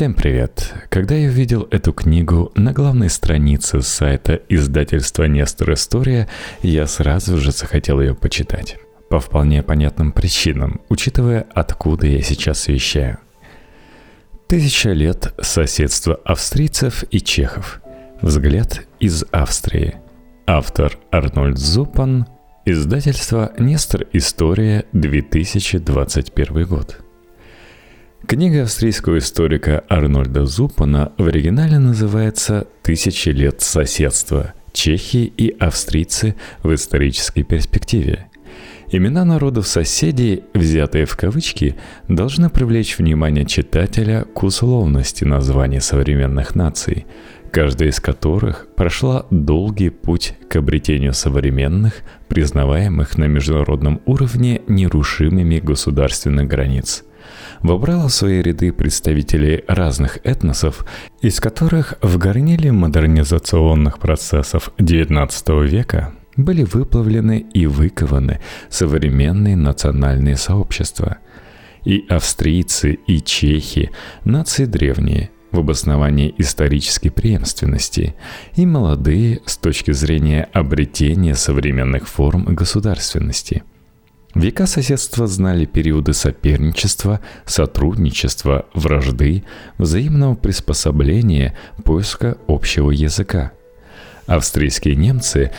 Всем привет! Когда я увидел эту книгу на главной странице сайта издательства «Нестор История», я сразу же захотел ее почитать. По вполне понятным причинам, учитывая, откуда я сейчас вещаю. Тысяча лет соседства австрийцев и чехов. Взгляд из Австрии. Автор Арнольд Зупан. Издательство «Нестор История», 2021 год. Книга австрийского историка Арнольда Зупана в оригинале называется «Тысячи лет соседства. Чехии и австрийцы в исторической перспективе». Имена народов-соседей, взятые в кавычки, должны привлечь внимание читателя к условности названий современных наций, каждая из которых прошла долгий путь к обретению современных, признаваемых на международном уровне нерушимыми государственных границ – вобрала в свои ряды представителей разных этносов, из которых в горниле модернизационных процессов XIX века были выплавлены и выкованы современные национальные сообщества. И австрийцы, и чехи – нации древние – в обосновании исторической преемственности, и молодые с точки зрения обретения современных форм государственности – Века соседства знали периоды соперничества, сотрудничества, вражды, взаимного приспособления, поиска общего языка. Австрийские немцы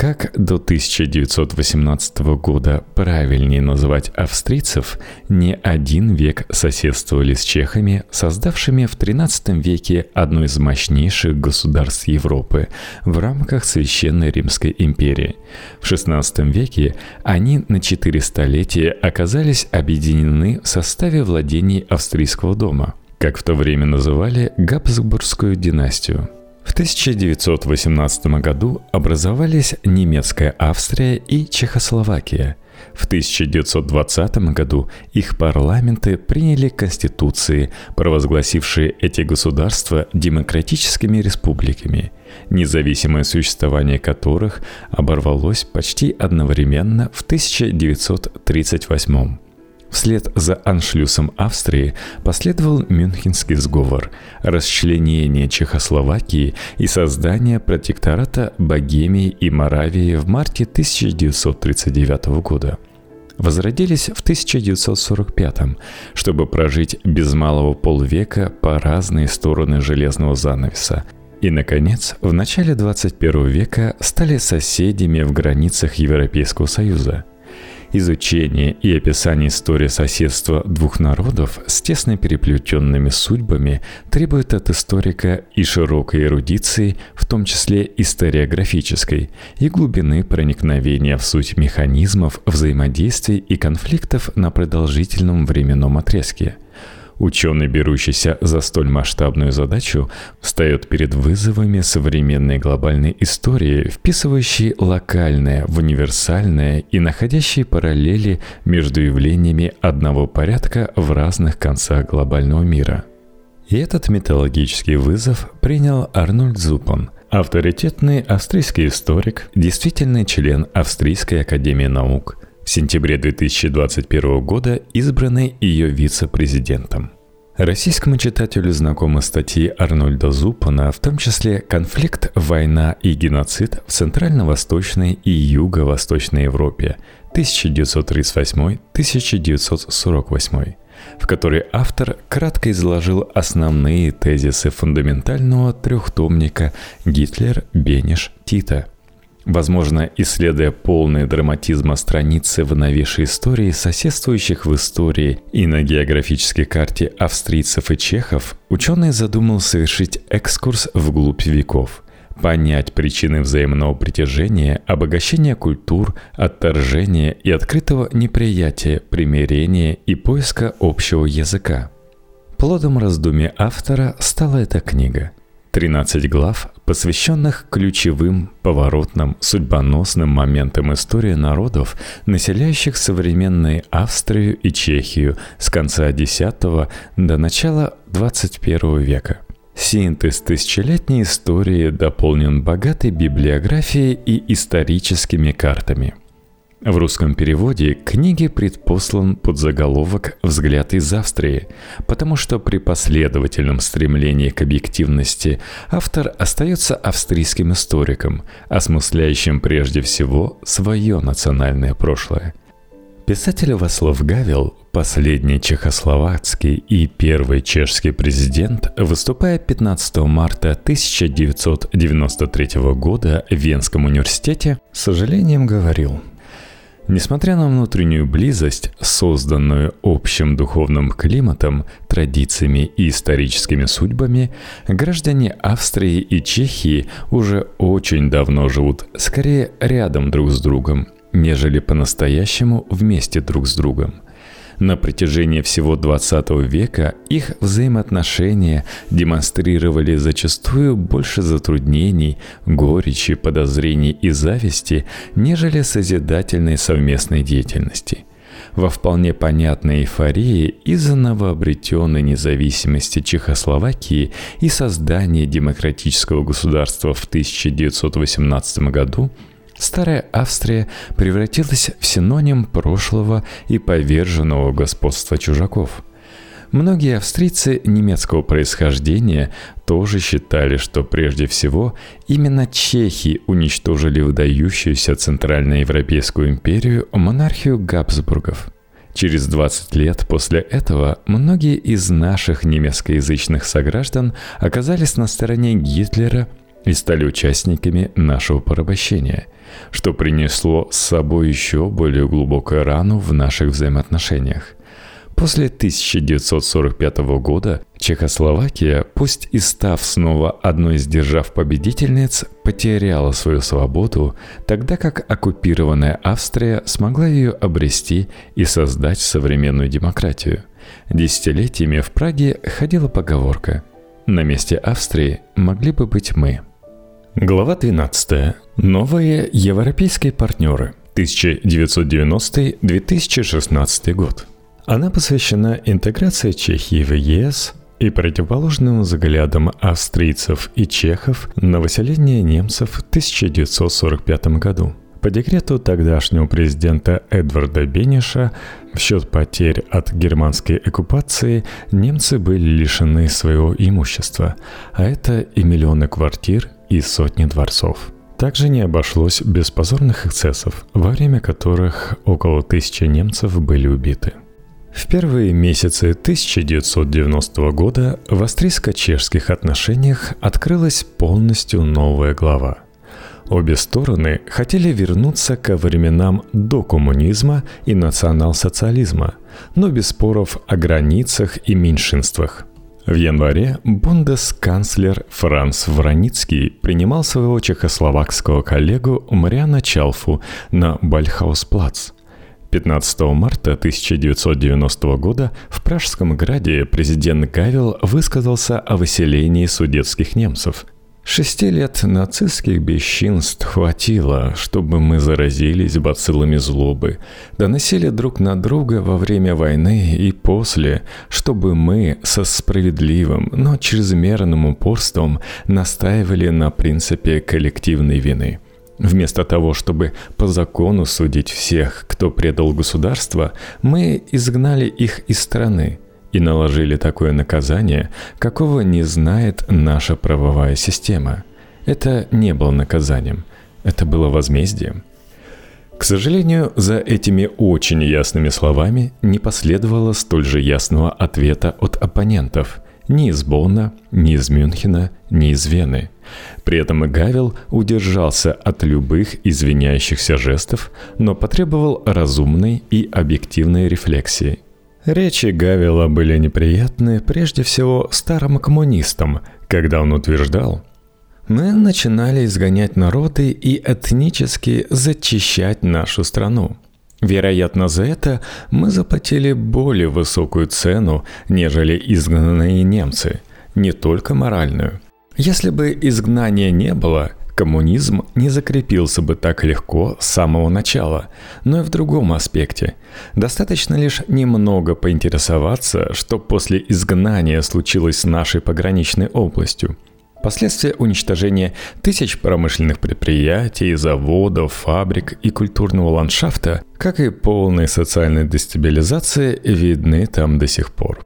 как до 1918 года правильнее называть австрийцев, не один век соседствовали с чехами, создавшими в XIII веке одно из мощнейших государств Европы в рамках Священной Римской империи. В XVI веке они на четыре столетия оказались объединены в составе владений австрийского дома, как в то время называли Габсбургскую династию – в 1918 году образовались немецкая Австрия и Чехословакия. В 1920 году их парламенты приняли конституции, провозгласившие эти государства демократическими республиками, независимое существование которых оборвалось почти одновременно в 1938 году. Вслед за аншлюсом Австрии последовал Мюнхенский сговор, расчленение Чехословакии и создание протектората Богемии и Моравии в марте 1939 года. Возродились в 1945 чтобы прожить без малого полвека по разные стороны железного занавеса – и, наконец, в начале 21 века стали соседями в границах Европейского Союза. Изучение и описание истории соседства двух народов с тесно переплетенными судьбами требует от историка и широкой эрудиции, в том числе историографической, и глубины проникновения в суть механизмов взаимодействий и конфликтов на продолжительном временном отрезке – Ученый, берущийся за столь масштабную задачу, встает перед вызовами современной глобальной истории, вписывающей локальное в универсальное и находящей параллели между явлениями одного порядка в разных концах глобального мира. И этот металлогический вызов принял Арнольд Зупан – авторитетный австрийский историк, действительный член Австрийской академии наук – сентябре 2021 года избранный ее вице-президентом. Российскому читателю знакомы статьи Арнольда Зупана, в том числе «Конфликт, война и геноцид в Центрально-Восточной и Юго-Восточной Европе 1938-1948», в которой автор кратко изложил основные тезисы фундаментального трехтомника «Гитлер, Бенеш, Тита», Возможно, исследуя полный драматизма страницы в новейшей истории соседствующих в истории и на географической карте австрийцев и чехов, ученый задумал совершить экскурс вглубь веков – понять причины взаимного притяжения, обогащения культур, отторжения и открытого неприятия, примирения и поиска общего языка. Плодом раздумья автора стала эта книга – 13 глав, посвященных ключевым, поворотным, судьбоносным моментам истории народов, населяющих современные Австрию и Чехию с конца X до начала XXI века. Синтез тысячелетней истории дополнен богатой библиографией и историческими картами – В русском переводе книги предпослан под заголовок «Взгляд из Австрии», потому что при последовательном стремлении к объективности автор остается австрийским историком, осмысляющим прежде всего свое национальное прошлое. Писатель Васлов Гавел, последний чехословацкий и первый чешский президент, выступая 15 марта 1993 года в Венском университете, с сожалением говорил – Несмотря на внутреннюю близость, созданную общим духовным климатом, традициями и историческими судьбами, граждане Австрии и Чехии уже очень давно живут скорее рядом друг с другом, нежели по-настоящему вместе друг с другом – на протяжении всего 20 века их взаимоотношения демонстрировали зачастую больше затруднений, горечи, подозрений и зависти, нежели созидательной совместной деятельности – во вполне понятной эйфории из-за новообретенной независимости Чехословакии и создания демократического государства в 1918 году – Старая Австрия превратилась в синоним прошлого и поверженного господства чужаков. Многие австрийцы немецкого происхождения тоже считали, что прежде всего именно чехи уничтожили выдающуюся Центральноевропейскую империю монархию Габсбургов. Через 20 лет после этого многие из наших немецкоязычных сограждан оказались на стороне Гитлера и стали участниками нашего порабощения – что принесло с собой еще более глубокую рану в наших взаимоотношениях. После 1945 года Чехословакия, пусть и став снова одной из держав-победительниц, потеряла свою свободу, тогда как оккупированная Австрия смогла ее обрести и создать современную демократию. Десятилетиями в Праге ходила поговорка «На месте Австрии могли бы быть мы». Глава 12. Новые европейские партнеры. 1990-2016 год. Она посвящена интеграции Чехии в ЕС и противоположным взглядам австрийцев и чехов на выселение немцев в 1945 году. По декрету тогдашнего президента Эдварда Бениша в счет потерь от германской оккупации немцы были лишены своего имущества, а это и миллионы квартир, и сотни дворцов. Также не обошлось без позорных эксцессов, во время которых около тысячи немцев были убиты. В первые месяцы 1990 года в австрийско-чешских отношениях открылась полностью новая глава. Обе стороны хотели вернуться ко временам до коммунизма и национал-социализма, но без споров о границах и меньшинствах – в январе бундесканцлер Франц Враницкий принимал своего чехословакского коллегу Мариана Чалфу на Бальхаусплац. 15 марта 1990 года в Пражском граде президент Гавел высказался о выселении судетских немцев – Шести лет нацистских бесчинств хватило, чтобы мы заразились бациллами злобы, доносили друг на друга во время войны и после, чтобы мы со справедливым, но чрезмерным упорством настаивали на принципе коллективной вины. Вместо того, чтобы по закону судить всех, кто предал государство, мы изгнали их из страны – и наложили такое наказание, какого не знает наша правовая система. Это не было наказанием, это было возмездием. К сожалению, за этими очень ясными словами не последовало столь же ясного ответа от оппонентов – ни из Бонна, ни из Мюнхена, ни из Вены. При этом Гавел удержался от любых извиняющихся жестов, но потребовал разумной и объективной рефлексии – Речи Гавила были неприятны прежде всего старым коммунистам, когда он утверждал, «Мы начинали изгонять народы и этнически зачищать нашу страну. Вероятно, за это мы заплатили более высокую цену, нежели изгнанные немцы, не только моральную. Если бы изгнания не было, коммунизм не закрепился бы так легко с самого начала, но и в другом аспекте. Достаточно лишь немного поинтересоваться, что после изгнания случилось с нашей пограничной областью. Последствия уничтожения тысяч промышленных предприятий, заводов, фабрик и культурного ландшафта, как и полной социальной дестабилизации, видны там до сих пор.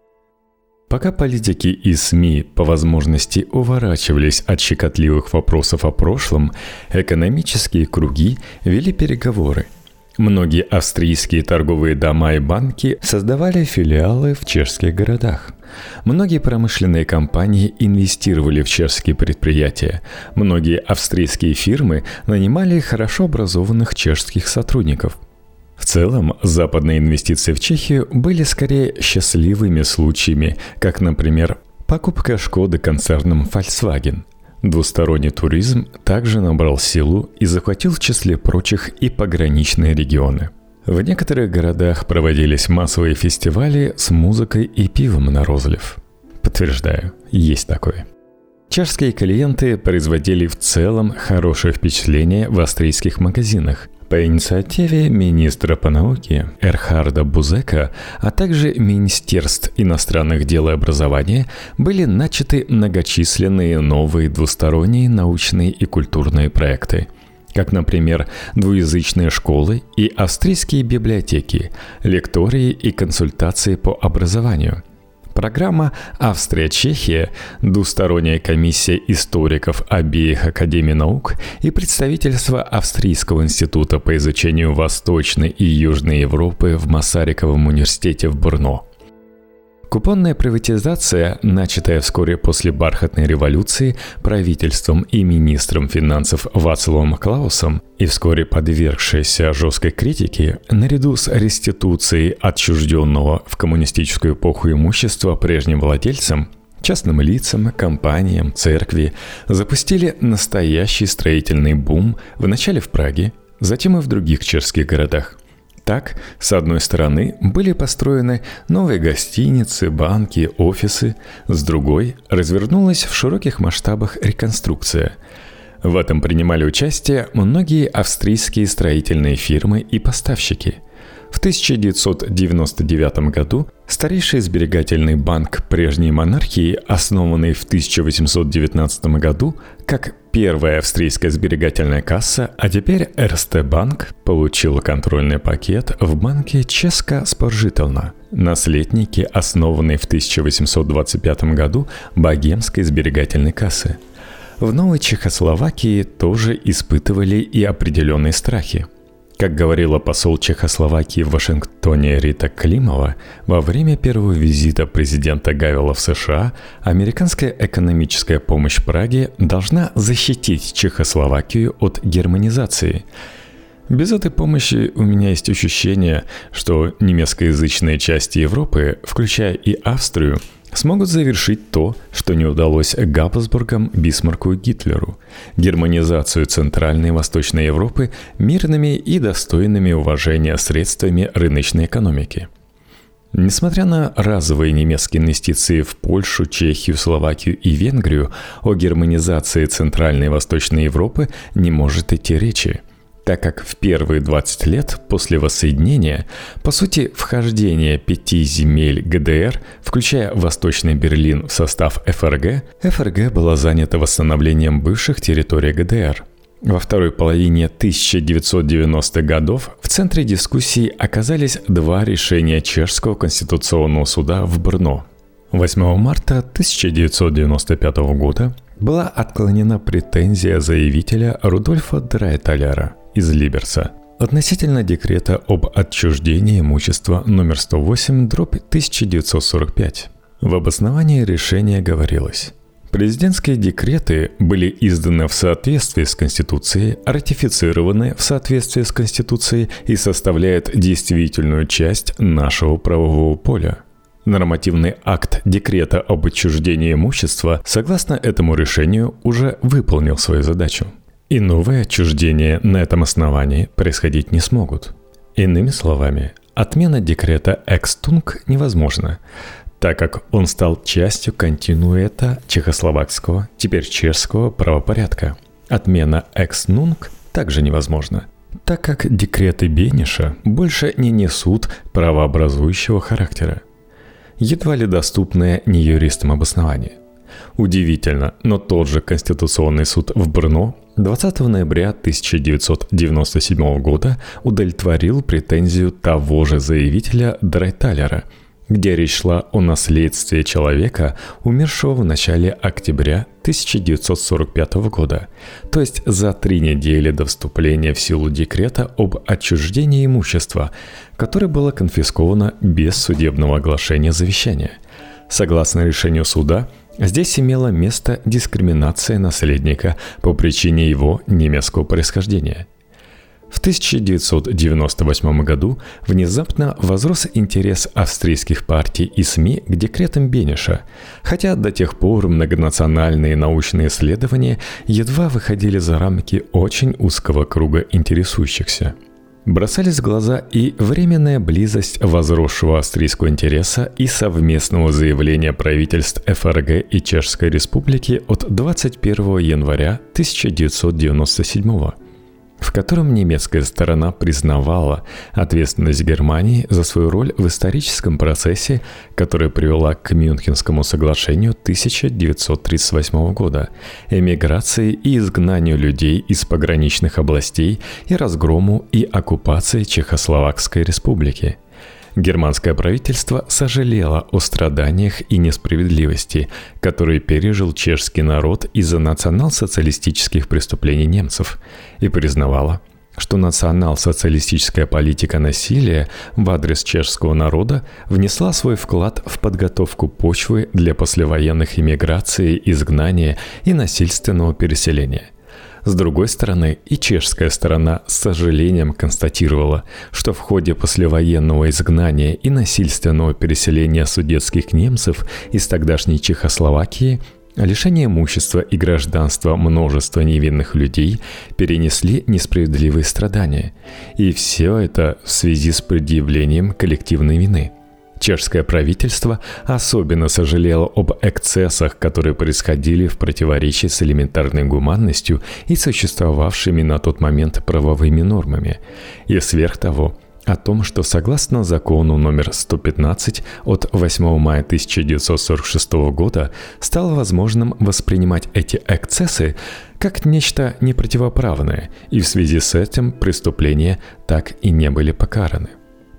Пока политики и СМИ по возможности уворачивались от щекотливых вопросов о прошлом, экономические круги вели переговоры. Многие австрийские торговые дома и банки создавали филиалы в чешских городах. Многие промышленные компании инвестировали в чешские предприятия. Многие австрийские фирмы нанимали хорошо образованных чешских сотрудников – в целом, западные инвестиции в Чехию были скорее счастливыми случаями, как, например, покупка Шкоды концерном Volkswagen. Двусторонний туризм также набрал силу и захватил в числе прочих и пограничные регионы. В некоторых городах проводились массовые фестивали с музыкой и пивом на розлив. Подтверждаю, есть такое. Чешские клиенты производили в целом хорошее впечатление в австрийских магазинах, по инициативе министра по науке Эрхарда Бузека, а также Министерств иностранных дел и образования были начаты многочисленные новые двусторонние научные и культурные проекты как, например, двуязычные школы и австрийские библиотеки, лектории и консультации по образованию – Программа «Австрия-Чехия», двусторонняя комиссия историков обеих Академий наук и представительство Австрийского института по изучению Восточной и Южной Европы в Масариковом университете в Брно – Купонная приватизация, начатая вскоре после бархатной революции правительством и министром финансов Вацлавом Клаусом и вскоре подвергшаяся жесткой критике, наряду с реституцией отчужденного в коммунистическую эпоху имущества прежним владельцам, частным лицам, компаниям, церкви, запустили настоящий строительный бум вначале в Праге, затем и в других чешских городах – так, с одной стороны, были построены новые гостиницы, банки, офисы, с другой развернулась в широких масштабах реконструкция. В этом принимали участие многие австрийские строительные фирмы и поставщики – в 1999 году старейший сберегательный банк прежней монархии, основанный в 1819 году как первая австрийская сберегательная касса, а теперь РСТ Банк, получил контрольный пакет в банке Ческа Споржителна, наследники основанной в 1825 году богемской сберегательной кассы. В новой Чехословакии тоже испытывали и определенные страхи – как говорила посол Чехословакии в Вашингтоне Рита Климова, во время первого визита президента Гавела в США американская экономическая помощь Праге должна защитить Чехословакию от германизации. Без этой помощи у меня есть ощущение, что немецкоязычные части Европы, включая и Австрию, смогут завершить то, что не удалось Габсбургам, Бисмарку и Гитлеру – германизацию Центральной и Восточной Европы мирными и достойными уважения средствами рыночной экономики. Несмотря на разовые немецкие инвестиции в Польшу, Чехию, Словакию и Венгрию, о германизации Центральной и Восточной Европы не может идти речи – так как в первые 20 лет после воссоединения, по сути, вхождение пяти земель ГДР, включая Восточный Берлин в состав ФРГ, ФРГ была занята восстановлением бывших территорий ГДР. Во второй половине 1990-х годов в центре дискуссий оказались два решения Чешского конституционного суда в Брно. 8 марта 1995 года была отклонена претензия заявителя Рудольфа Драйталяра – из Либерса относительно декрета об отчуждении имущества номер 108 дробь 1945. В обосновании решения говорилось Президентские декреты были изданы в соответствии с Конституцией, ратифицированы в соответствии с Конституцией и составляют действительную часть нашего правового поля. Нормативный акт декрета об отчуждении имущества, согласно этому решению, уже выполнил свою задачу – и новые отчуждения на этом основании происходить не смогут. Иными словами, отмена декрета «Экстунг» невозможна, так как он стал частью континуэта чехословакского, теперь чешского правопорядка. Отмена «Экснунг» также невозможна, так как декреты Бениша больше не несут правообразующего характера. Едва ли доступное не юристам обоснование – Удивительно, но тот же Конституционный суд в Брно 20 ноября 1997 года удовлетворил претензию того же заявителя Драйталера – где речь шла о наследстве человека, умершего в начале октября 1945 года, то есть за три недели до вступления в силу декрета об отчуждении имущества, которое было конфисковано без судебного оглашения завещания. Согласно решению суда, Здесь имела место дискриминация наследника по причине его немецкого происхождения – в 1998 году внезапно возрос интерес австрийских партий и СМИ к декретам Бениша, хотя до тех пор многонациональные научные исследования едва выходили за рамки очень узкого круга интересующихся. Бросались в глаза и временная близость возросшего австрийского интереса и совместного заявления правительств ФРГ и Чешской Республики от 21 января 1997 года в котором немецкая сторона признавала ответственность Германии за свою роль в историческом процессе, которая привела к Мюнхенскому соглашению 1938 года, эмиграции и изгнанию людей из пограничных областей и разгрому и оккупации Чехословакской республики – Германское правительство сожалело о страданиях и несправедливости, которые пережил чешский народ из-за национал-социалистических преступлений немцев, и признавало, что национал-социалистическая политика насилия в адрес чешского народа внесла свой вклад в подготовку почвы для послевоенных иммиграции, изгнания и насильственного переселения. С другой стороны, и чешская сторона с сожалением констатировала, что в ходе послевоенного изгнания и насильственного переселения судетских немцев из тогдашней Чехословакии Лишение имущества и гражданства множества невинных людей перенесли несправедливые страдания. И все это в связи с предъявлением коллективной вины – Чешское правительство особенно сожалело об эксцессах, которые происходили в противоречии с элементарной гуманностью и существовавшими на тот момент правовыми нормами. И сверх того, о том, что согласно закону номер 115 от 8 мая 1946 года стало возможным воспринимать эти эксцессы как нечто непротивоправное, и в связи с этим преступления так и не были покараны.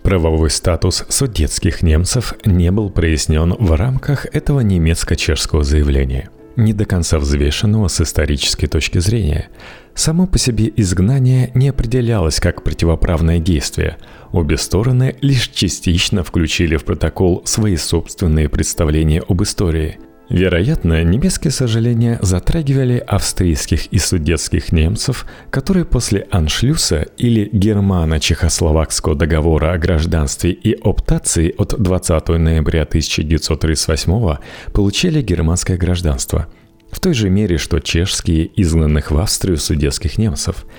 Правовой статус судетских немцев не был прояснен в рамках этого немецко-чешского заявления, не до конца взвешенного с исторической точки зрения. Само по себе изгнание не определялось как противоправное действие. Обе стороны лишь частично включили в протокол свои собственные представления об истории – Вероятно, немецкие сожаления затрагивали австрийских и судетских немцев, которые после аншлюса или германо-чехословакского договора о гражданстве и оптации от 20 ноября 1938 получили германское гражданство, в той же мере, что чешские изгнанных в Австрию судетских немцев –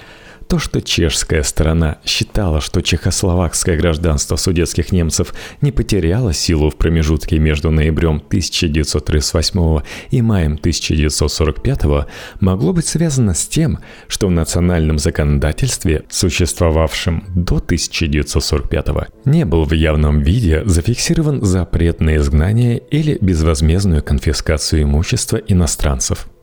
то, что чешская сторона считала, что чехословакское гражданство судетских немцев не потеряло силу в промежутке между ноябрем 1938 и маем 1945, могло быть связано с тем, что в национальном законодательстве, существовавшем до 1945, не был в явном виде зафиксирован запрет на изгнание или безвозмездную конфискацию имущества иностранцев –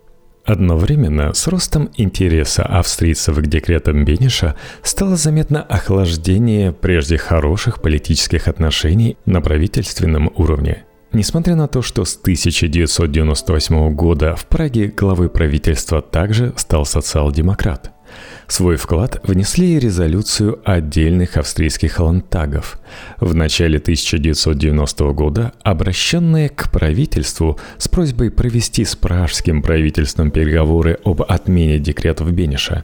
Одновременно с ростом интереса австрийцев к декретам Бениша стало заметно охлаждение прежде хороших политических отношений на правительственном уровне. Несмотря на то, что с 1998 года в Праге главой правительства также стал социал-демократ. Свой вклад внесли и резолюцию отдельных австрийских ландтагов в начале 1990 года, обращенные к правительству с просьбой провести с пражским правительством переговоры об отмене декретов Бенеша.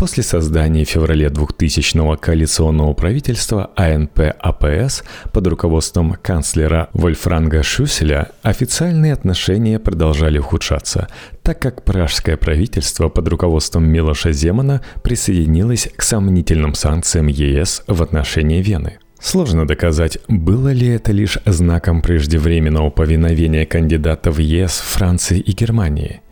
После создания в феврале 2000-го коалиционного правительства АНП-АПС под руководством канцлера Вольфганга Шюселя официальные отношения продолжали ухудшаться, так как пражское правительство под руководством Милоша Земана присоединилось к сомнительным санкциям ЕС в отношении Вены. Сложно доказать, было ли это лишь знаком преждевременного повиновения кандидатов ЕС Франции и Германии –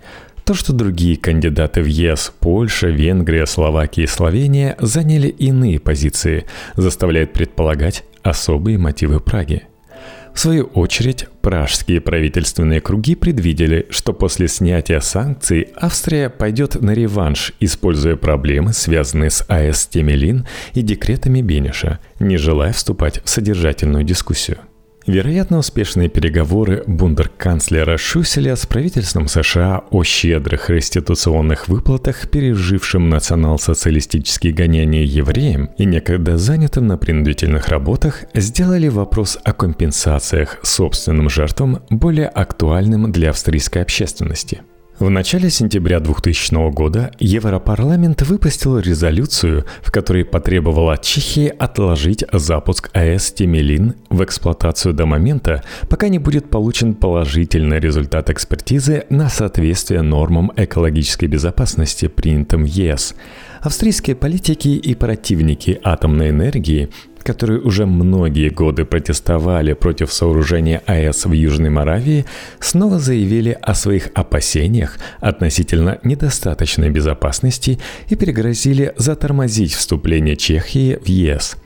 то, что другие кандидаты в ЕС – Польша, Венгрия, Словакия и Словения – заняли иные позиции, заставляет предполагать особые мотивы Праги. В свою очередь, пражские правительственные круги предвидели, что после снятия санкций Австрия пойдет на реванш, используя проблемы, связанные с АЭС Темелин и декретами Бениша, не желая вступать в содержательную дискуссию. Вероятно, успешные переговоры бундерканцлера Шуселя с правительством США о щедрых реституционных выплатах, пережившим национал-социалистические гонения евреям и некогда занятым на принудительных работах, сделали вопрос о компенсациях собственным жертвам более актуальным для австрийской общественности – в начале сентября 2000 года Европарламент выпустил резолюцию, в которой потребовал от Чехии отложить запуск АЭС Темелин в эксплуатацию до момента, пока не будет получен положительный результат экспертизы на соответствие нормам экологической безопасности, принятым в ЕС. Австрийские политики и противники атомной энергии которые уже многие годы протестовали против сооружения АЭС в Южной Моравии, снова заявили о своих опасениях относительно недостаточной безопасности и пригрозили затормозить вступление Чехии в ЕС.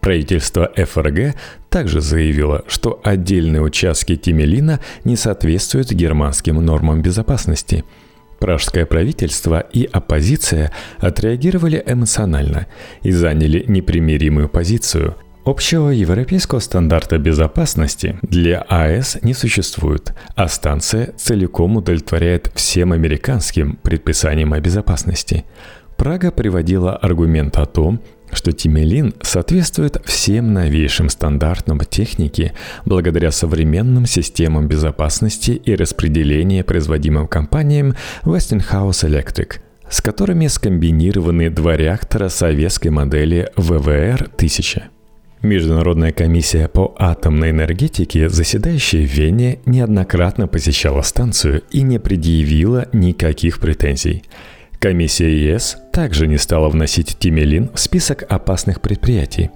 Правительство ФРГ также заявило, что отдельные участки Тимелина не соответствуют германским нормам безопасности – Пражское правительство и оппозиция отреагировали эмоционально и заняли непримиримую позицию. Общего европейского стандарта безопасности для АЭС не существует, а станция целиком удовлетворяет всем американским предписаниям о безопасности. Прага приводила аргумент о том, что Тимелин соответствует всем новейшим стандартам техники благодаря современным системам безопасности и распределения, производимым компаниям Westinghouse Electric, с которыми скомбинированы два реактора советской модели ВВР-1000. Международная комиссия по атомной энергетике, заседающая в Вене, неоднократно посещала станцию и не предъявила никаких претензий – Комиссия ЕС также не стала вносить Тимелин в список опасных предприятий.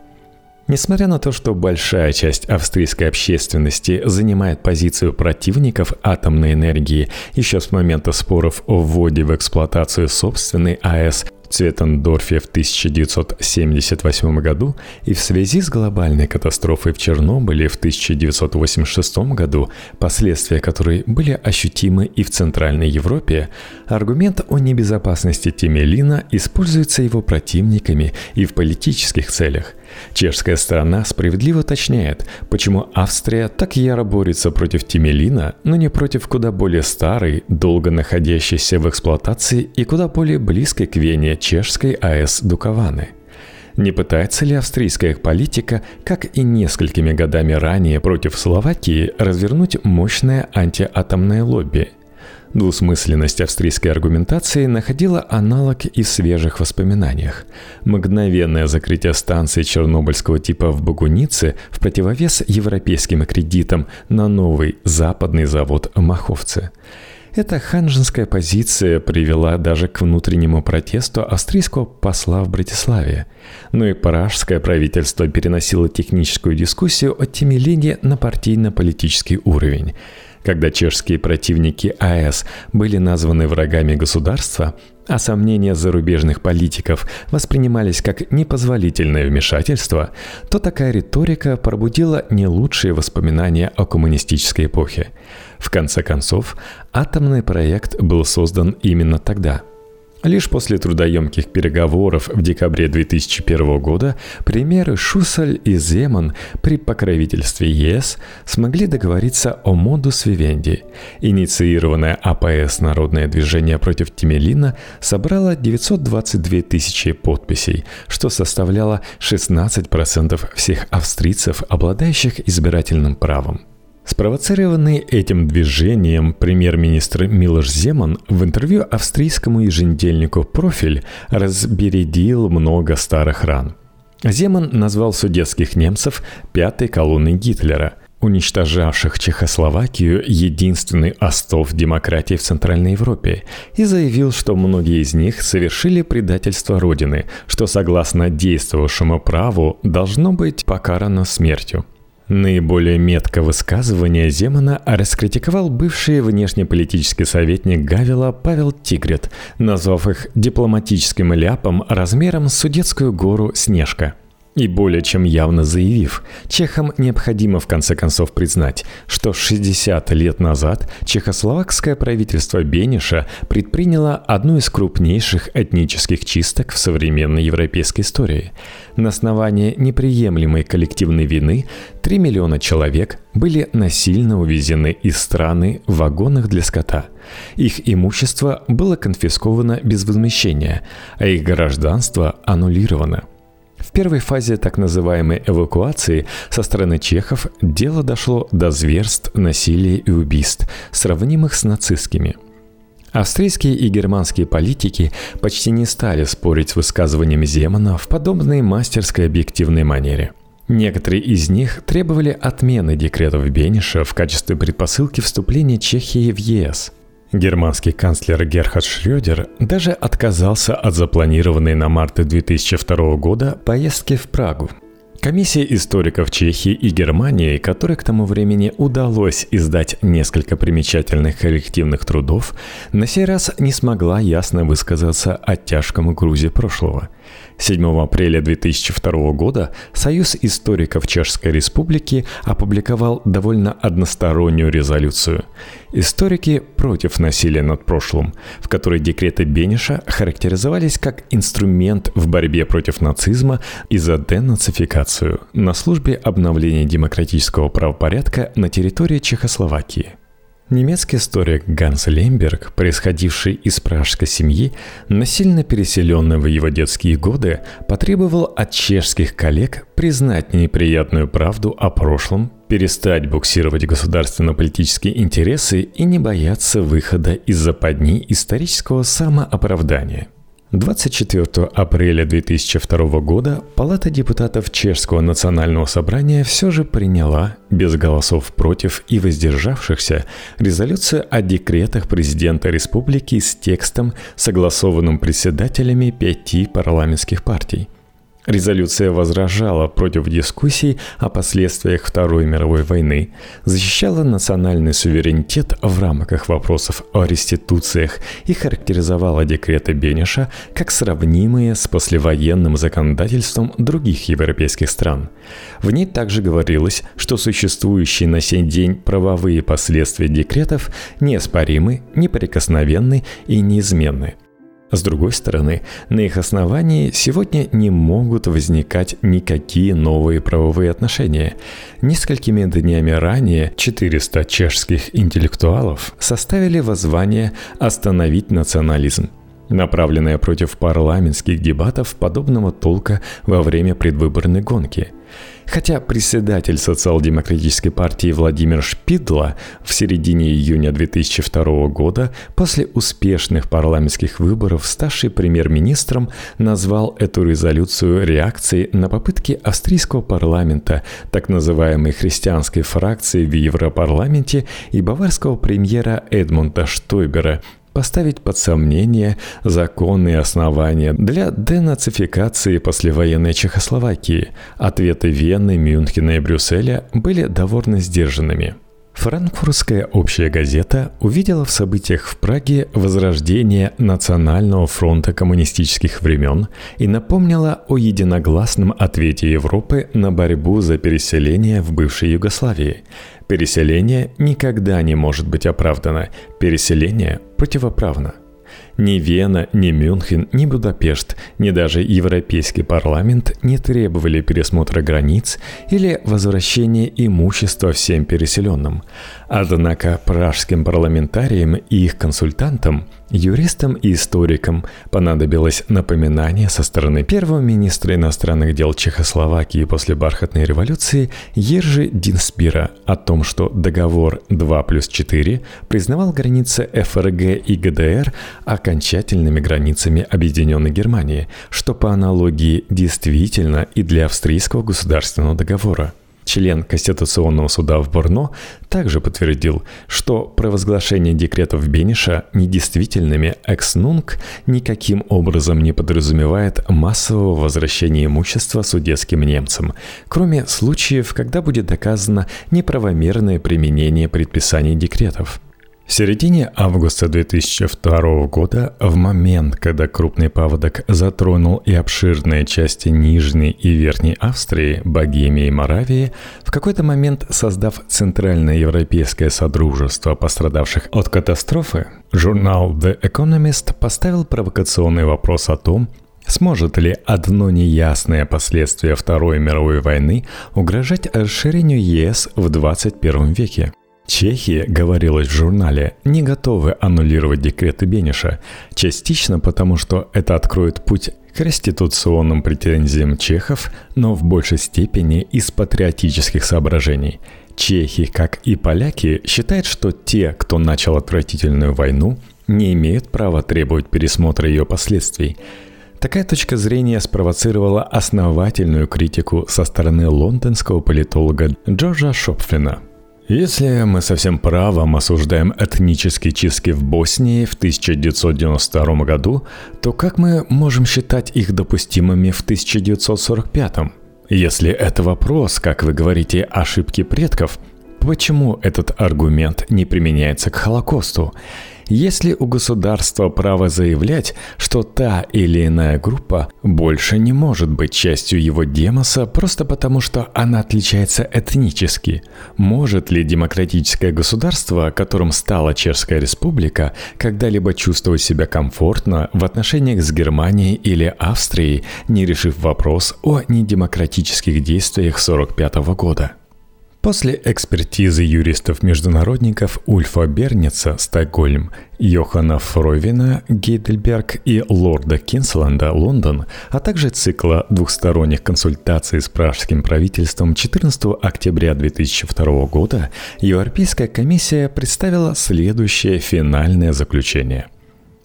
Несмотря на то, что большая часть австрийской общественности занимает позицию противников атомной энергии еще с момента споров о вводе в эксплуатацию собственной АЭС Цветендорфе в 1978 году и в связи с глобальной катастрофой в Чернобыле в 1986 году, последствия которой были ощутимы и в Центральной Европе, аргумент о небезопасности Тимелина используется его противниками и в политических целях – Чешская сторона справедливо уточняет, почему Австрия так яро борется против Тимелина, но не против куда более старой, долго находящейся в эксплуатации и куда более близкой к Вене чешской АЭС Дукованы. Не пытается ли австрийская политика, как и несколькими годами ранее против Словакии, развернуть мощное антиатомное лобби – Двусмысленность австрийской аргументации находила аналог и в свежих воспоминаниях. Мгновенное закрытие станции чернобыльского типа в Богунице в противовес европейским кредитам на новый западный завод в Маховце. Эта ханжинская позиция привела даже к внутреннему протесту австрийского посла в Братиславе. Но и пражское правительство переносило техническую дискуссию о Тимелине на партийно-политический уровень. Когда чешские противники АЭС были названы врагами государства, а сомнения зарубежных политиков воспринимались как непозволительное вмешательство, то такая риторика пробудила не лучшие воспоминания о коммунистической эпохе. В конце концов, атомный проект был создан именно тогда – Лишь после трудоемких переговоров в декабре 2001 года премьеры Шусаль и Земан при покровительстве ЕС смогли договориться о модус вивенди. Инициированное АПС «Народное движение против Тимелина» собрало 922 тысячи подписей, что составляло 16% всех австрийцев, обладающих избирательным правом. Спровоцированный этим движением премьер-министр Милош Земан в интервью австрийскому еженедельнику «Профиль» разбередил много старых ран. Земан назвал судетских немцев пятой колонной Гитлера, уничтожавших Чехословакию единственный остов демократии в Центральной Европе, и заявил, что многие из них совершили предательство Родины, что согласно действовавшему праву должно быть покарано смертью. Наиболее метко высказывание Земана раскритиковал бывший внешнеполитический советник Гавила Павел Тигрет, назвав их дипломатическим ляпом размером с Судетскую гору Снежка. И более чем явно заявив, чехам необходимо в конце концов признать, что 60 лет назад чехословакское правительство Бениша предприняло одну из крупнейших этнических чисток в современной европейской истории. На основании неприемлемой коллективной вины 3 миллиона человек были насильно увезены из страны в вагонах для скота. Их имущество было конфисковано без возмещения, а их гражданство аннулировано – в первой фазе так называемой эвакуации со стороны чехов дело дошло до зверств, насилия и убийств, сравнимых с нацистскими. Австрийские и германские политики почти не стали спорить с высказываниями Земана в подобной мастерской объективной манере – Некоторые из них требовали отмены декретов Бениша в качестве предпосылки вступления Чехии в ЕС. Германский канцлер Герхард Шрёдер даже отказался от запланированной на март 2002 года поездки в Прагу. Комиссия историков Чехии и Германии, которой к тому времени удалось издать несколько примечательных коллективных трудов, на сей раз не смогла ясно высказаться о тяжком грузе прошлого – 7 апреля 2002 года Союз историков Чешской Республики опубликовал довольно одностороннюю резолюцию. «Историки против насилия над прошлым», в которой декреты Бениша характеризовались как инструмент в борьбе против нацизма и за денацификацию на службе обновления демократического правопорядка на территории Чехословакии – Немецкий историк Ганс Лемберг, происходивший из пражской семьи, насильно переселенный в его детские годы, потребовал от чешских коллег признать неприятную правду о прошлом, перестать буксировать государственно-политические интересы и не бояться выхода из западни исторического самооправдания – 24 апреля 2002 года Палата депутатов Чешского национального собрания все же приняла, без голосов против и воздержавшихся, резолюцию о декретах президента республики с текстом, согласованным председателями пяти парламентских партий – Резолюция возражала против дискуссий о последствиях Второй мировой войны, защищала национальный суверенитет в рамках вопросов о реституциях и характеризовала декреты Бениша как сравнимые с послевоенным законодательством других европейских стран. В ней также говорилось, что существующие на сей день правовые последствия декретов неоспоримы, неприкосновенны и неизменны – с другой стороны, на их основании сегодня не могут возникать никакие новые правовые отношения. Несколькими днями ранее 400 чешских интеллектуалов составили воззвание «Остановить национализм», направленное против парламентских дебатов подобного толка во время предвыборной гонки – Хотя председатель социал-демократической партии Владимир Шпидла в середине июня 2002 года после успешных парламентских выборов, ставший премьер-министром, назвал эту резолюцию реакцией на попытки австрийского парламента, так называемой христианской фракции в Европарламенте и баварского премьера Эдмунда Штойбера поставить под сомнение законные основания для денацификации послевоенной Чехословакии. Ответы Вены, Мюнхена и Брюсселя были довольно сдержанными. Франкфуртская общая газета увидела в событиях в Праге возрождение Национального фронта коммунистических времен и напомнила о единогласном ответе Европы на борьбу за переселение в бывшей Югославии. Переселение никогда не может быть оправдано, переселение противоправно. Ни Вена, ни Мюнхен, ни Будапешт, ни даже Европейский парламент не требовали пересмотра границ или возвращения имущества всем переселенным. Однако пражским парламентариям и их консультантам – Юристам и историкам понадобилось напоминание со стороны первого министра иностранных дел Чехословакии после бархатной революции Ержи Динспира о том, что договор 2 плюс 4 признавал границы ФРГ и ГДР окончательными границами Объединенной Германии, что по аналогии действительно и для австрийского государственного договора – Член Конституционного суда в Борно также подтвердил, что провозглашение декретов Бениша недействительными экс-нунг никаким образом не подразумевает массового возвращения имущества судетским немцам, кроме случаев, когда будет доказано неправомерное применение предписаний декретов. В середине августа 2002 года, в момент, когда крупный паводок затронул и обширные части Нижней и Верхней Австрии, Богемии и Моравии, в какой-то момент создав Центральное Европейское Содружество пострадавших от катастрофы, журнал The Economist поставил провокационный вопрос о том, Сможет ли одно неясное последствие Второй мировой войны угрожать расширению ЕС в 21 веке? Чехия, говорилось в журнале, не готовы аннулировать декреты Бениша, частично потому, что это откроет путь к реституционным претензиям чехов, но в большей степени из патриотических соображений. Чехи, как и поляки, считают, что те, кто начал отвратительную войну, не имеют права требовать пересмотра ее последствий. Такая точка зрения спровоцировала основательную критику со стороны лондонского политолога Джорджа Шопфлина – если мы совсем правом осуждаем этнические чистки в Боснии в 1992 году, то как мы можем считать их допустимыми в 1945? Если это вопрос, как вы говорите, ошибки предков, почему этот аргумент не применяется к Холокосту? Есть ли у государства право заявлять, что та или иная группа больше не может быть частью его демоса просто потому, что она отличается этнически? Может ли демократическое государство, которым стала Чешская республика, когда-либо чувствовать себя комфортно в отношениях с Германией или Австрией, не решив вопрос о недемократических действиях 1945 года? После экспертизы юристов-международников Ульфа Берница, Стокгольм, Йохана Фройвина, Гейдельберг и лорда Кинсленда, Лондон, а также цикла двухсторонних консультаций с пражским правительством 14 октября 2002 года, Европейская комиссия представила следующее финальное заключение.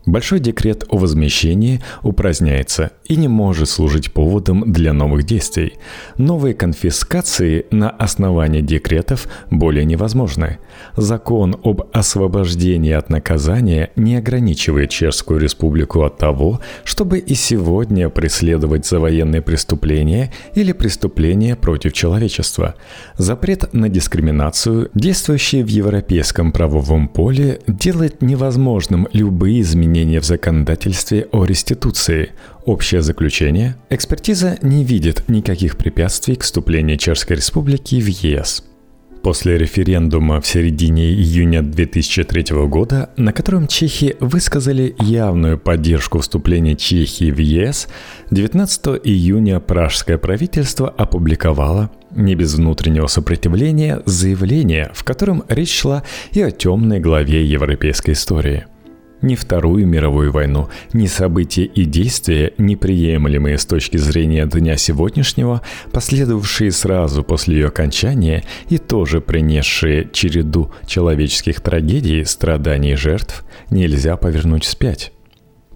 Большой декрет о возмещении упраздняется и не может служить поводом для новых действий. Новые конфискации на основании декретов более невозможны. Закон об освобождении от наказания не ограничивает Чешскую республику от того, чтобы и сегодня преследовать за военные преступления или преступления против человечества. Запрет на дискриминацию, действующий в европейском правовом поле, делает невозможным любые изменения изменения в законодательстве о реституции. Общее заключение – экспертиза не видит никаких препятствий к вступлению Чешской Республики в ЕС. После референдума в середине июня 2003 года, на котором чехи высказали явную поддержку вступления Чехии в ЕС, 19 июня пражское правительство опубликовало, не без внутреннего сопротивления, заявление, в котором речь шла и о темной главе европейской истории – ни Вторую мировую войну, ни события и действия, неприемлемые с точки зрения дня сегодняшнего, последовавшие сразу после ее окончания и тоже принесшие череду человеческих трагедий, страданий и жертв, нельзя повернуть вспять.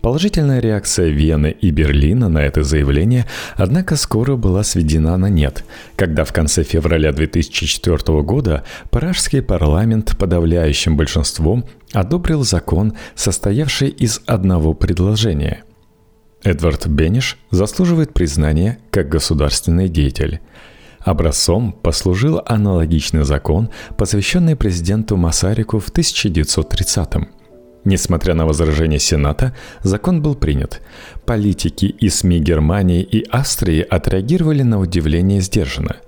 Положительная реакция Вены и Берлина на это заявление, однако, скоро была сведена на нет, когда в конце февраля 2004 года Пражский парламент подавляющим большинством одобрил закон, состоявший из одного предложения. Эдвард Бениш заслуживает признания как государственный деятель. Образцом послужил аналогичный закон, посвященный президенту Масарику в 1930 -м. Несмотря на возражения Сената, закон был принят. Политики и СМИ Германии и Австрии отреагировали на удивление сдержанно –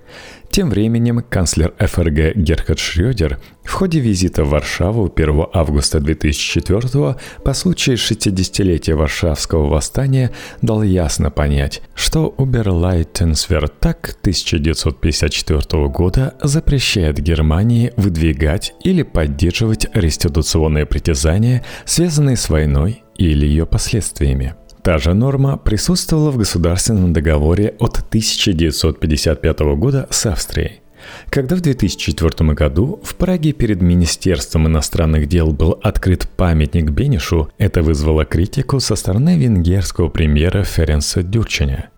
тем временем канцлер ФРГ Герхард Шрёдер в ходе визита в Варшаву 1 августа 2004 по случаю 60-летия Варшавского восстания дал ясно понять, что Уберлайтенсвертак 1954 года запрещает Германии выдвигать или поддерживать реституционные притязания, связанные с войной или ее последствиями. Та же норма присутствовала в государственном договоре от 1955 года с Австрией. Когда в 2004 году в Праге перед Министерством иностранных дел был открыт памятник Бенишу, это вызвало критику со стороны венгерского премьера Ференса Дюрченя.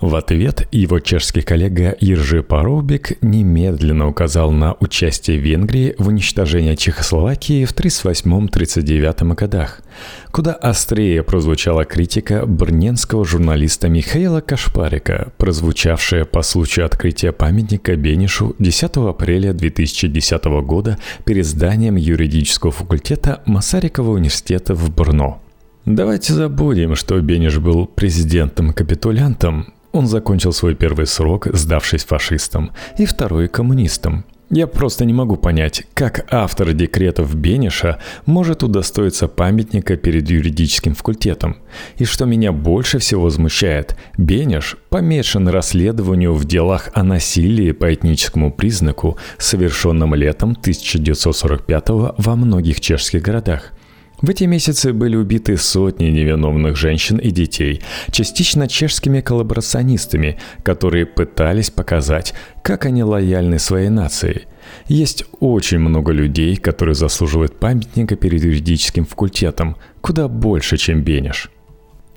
В ответ его чешский коллега Иржи Парубик немедленно указал на участие Венгрии в уничтожении Чехословакии в 1938-1939 годах, куда острее прозвучала критика брненского журналиста Михаила Кашпарика, прозвучавшая по случаю открытия памятника Бенишу 10 апреля 2010 года перед зданием юридического факультета Масарикова университета в Брно. Давайте забудем, что Бениш был президентом-капитулянтом, он закончил свой первый срок, сдавшись фашистам, и второй коммунистам. Я просто не могу понять, как автор декретов Бениша может удостоиться памятника перед юридическим факультетом. И что меня больше всего возмущает, Бениш помешан расследованию в делах о насилии по этническому признаку, совершенном летом 1945 во многих чешских городах. В эти месяцы были убиты сотни невиновных женщин и детей, частично чешскими коллаборационистами, которые пытались показать, как они лояльны своей нации. Есть очень много людей, которые заслуживают памятника перед юридическим факультетом, куда больше, чем Бенеш.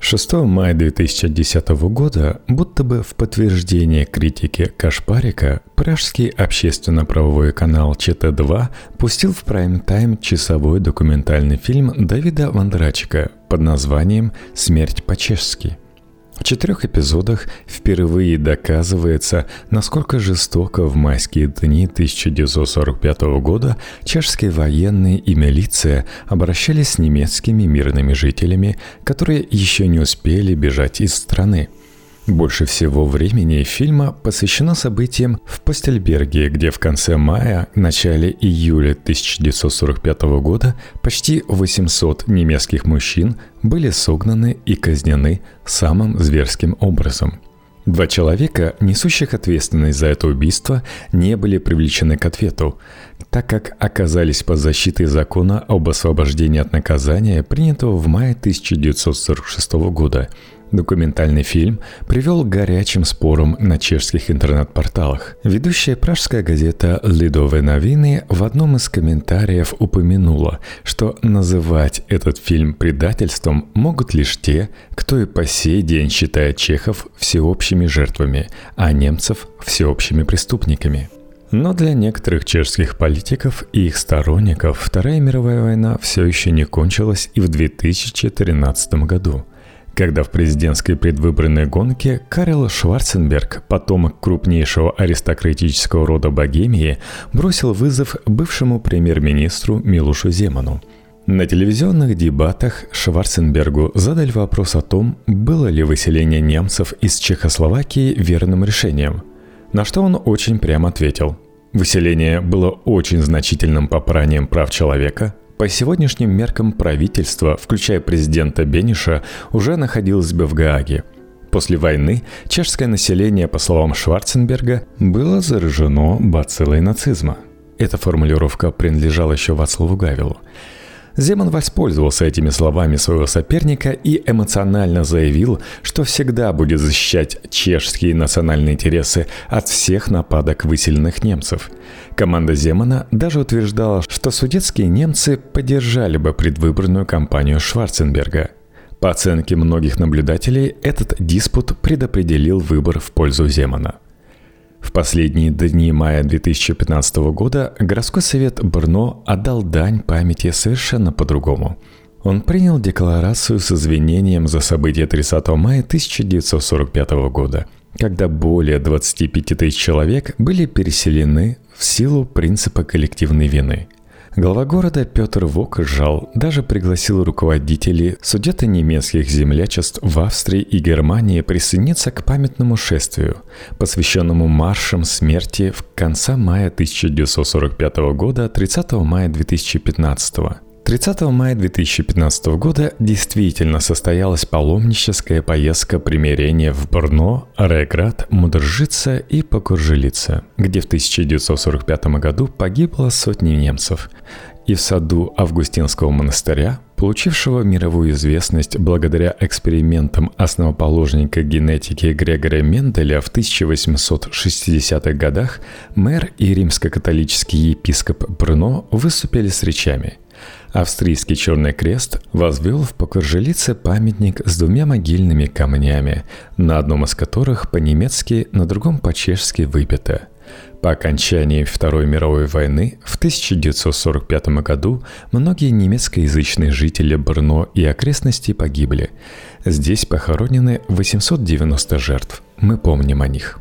6 мая 2010 года, будто бы в подтверждение критики Кашпарика, пражский общественно-правовой канал ЧТ-2 пустил в прайм-тайм часовой документальный фильм Давида Вандрачика под названием «Смерть по-чешски». В четырех эпизодах впервые доказывается, насколько жестоко в майские дни 1945 года чешские военные и милиция обращались с немецкими мирными жителями, которые еще не успели бежать из страны – больше всего времени фильма посвящено событиям в Постельберге, где в конце мая, начале июля 1945 года почти 800 немецких мужчин были согнаны и казнены самым зверским образом. Два человека, несущих ответственность за это убийство, не были привлечены к ответу, так как оказались под защитой закона об освобождении от наказания, принятого в мае 1946 года – Документальный фильм привел к горячим спорам на чешских интернет-порталах. Ведущая пражская газета «Лидове новины» в одном из комментариев упомянула, что называть этот фильм предательством могут лишь те, кто и по сей день считает чехов всеобщими жертвами, а немцев – всеобщими преступниками. Но для некоторых чешских политиков и их сторонников Вторая мировая война все еще не кончилась и в 2013 году – когда в президентской предвыборной гонке Карел Шварценберг, потомок крупнейшего аристократического рода Богемии, бросил вызов бывшему премьер-министру Милушу Земану. На телевизионных дебатах Шварценбергу задали вопрос о том, было ли выселение немцев из Чехословакии верным решением. На что он очень прямо ответил. Выселение было очень значительным попранием прав человека, по сегодняшним меркам правительство, включая президента Бениша, уже находилось бы в Гааге. После войны чешское население, по словам Шварценберга, было заражено бациллой нацизма. Эта формулировка принадлежала еще Вацлаву Гавилу. Земан воспользовался этими словами своего соперника и эмоционально заявил, что всегда будет защищать чешские национальные интересы от всех нападок выселенных немцев. Команда Земана даже утверждала, что судетские немцы поддержали бы предвыборную кампанию Шварценберга. По оценке многих наблюдателей, этот диспут предопределил выбор в пользу Земана – в последние дни мая 2015 года городской совет Брно отдал дань памяти совершенно по-другому. Он принял декларацию с извинением за события 30 мая 1945 года, когда более 25 тысяч человек были переселены в силу принципа коллективной вины – Глава города Петр Вокжал даже пригласил руководителей судето-немецких землячеств в Австрии и Германии присоединиться к памятному шествию, посвященному маршам смерти в конце мая 1945 года 30 мая 2015 года. 30 мая 2015 года действительно состоялась паломническая поездка примирения в Брно, Реград, Мудржица и Покуржилица, где в 1945 году погибло сотни немцев. И в саду Августинского монастыря получившего мировую известность благодаря экспериментам основоположника генетики Грегоря Менделя в 1860-х годах, мэр и римско-католический епископ Бруно выступили с речами. Австрийский Черный Крест возвел в Покоржелице памятник с двумя могильными камнями, на одном из которых по-немецки, на другом по-чешски выбито – по окончании Второй мировой войны в 1945 году многие немецкоязычные жители Брно и окрестностей погибли. Здесь похоронены 890 жертв. Мы помним о них.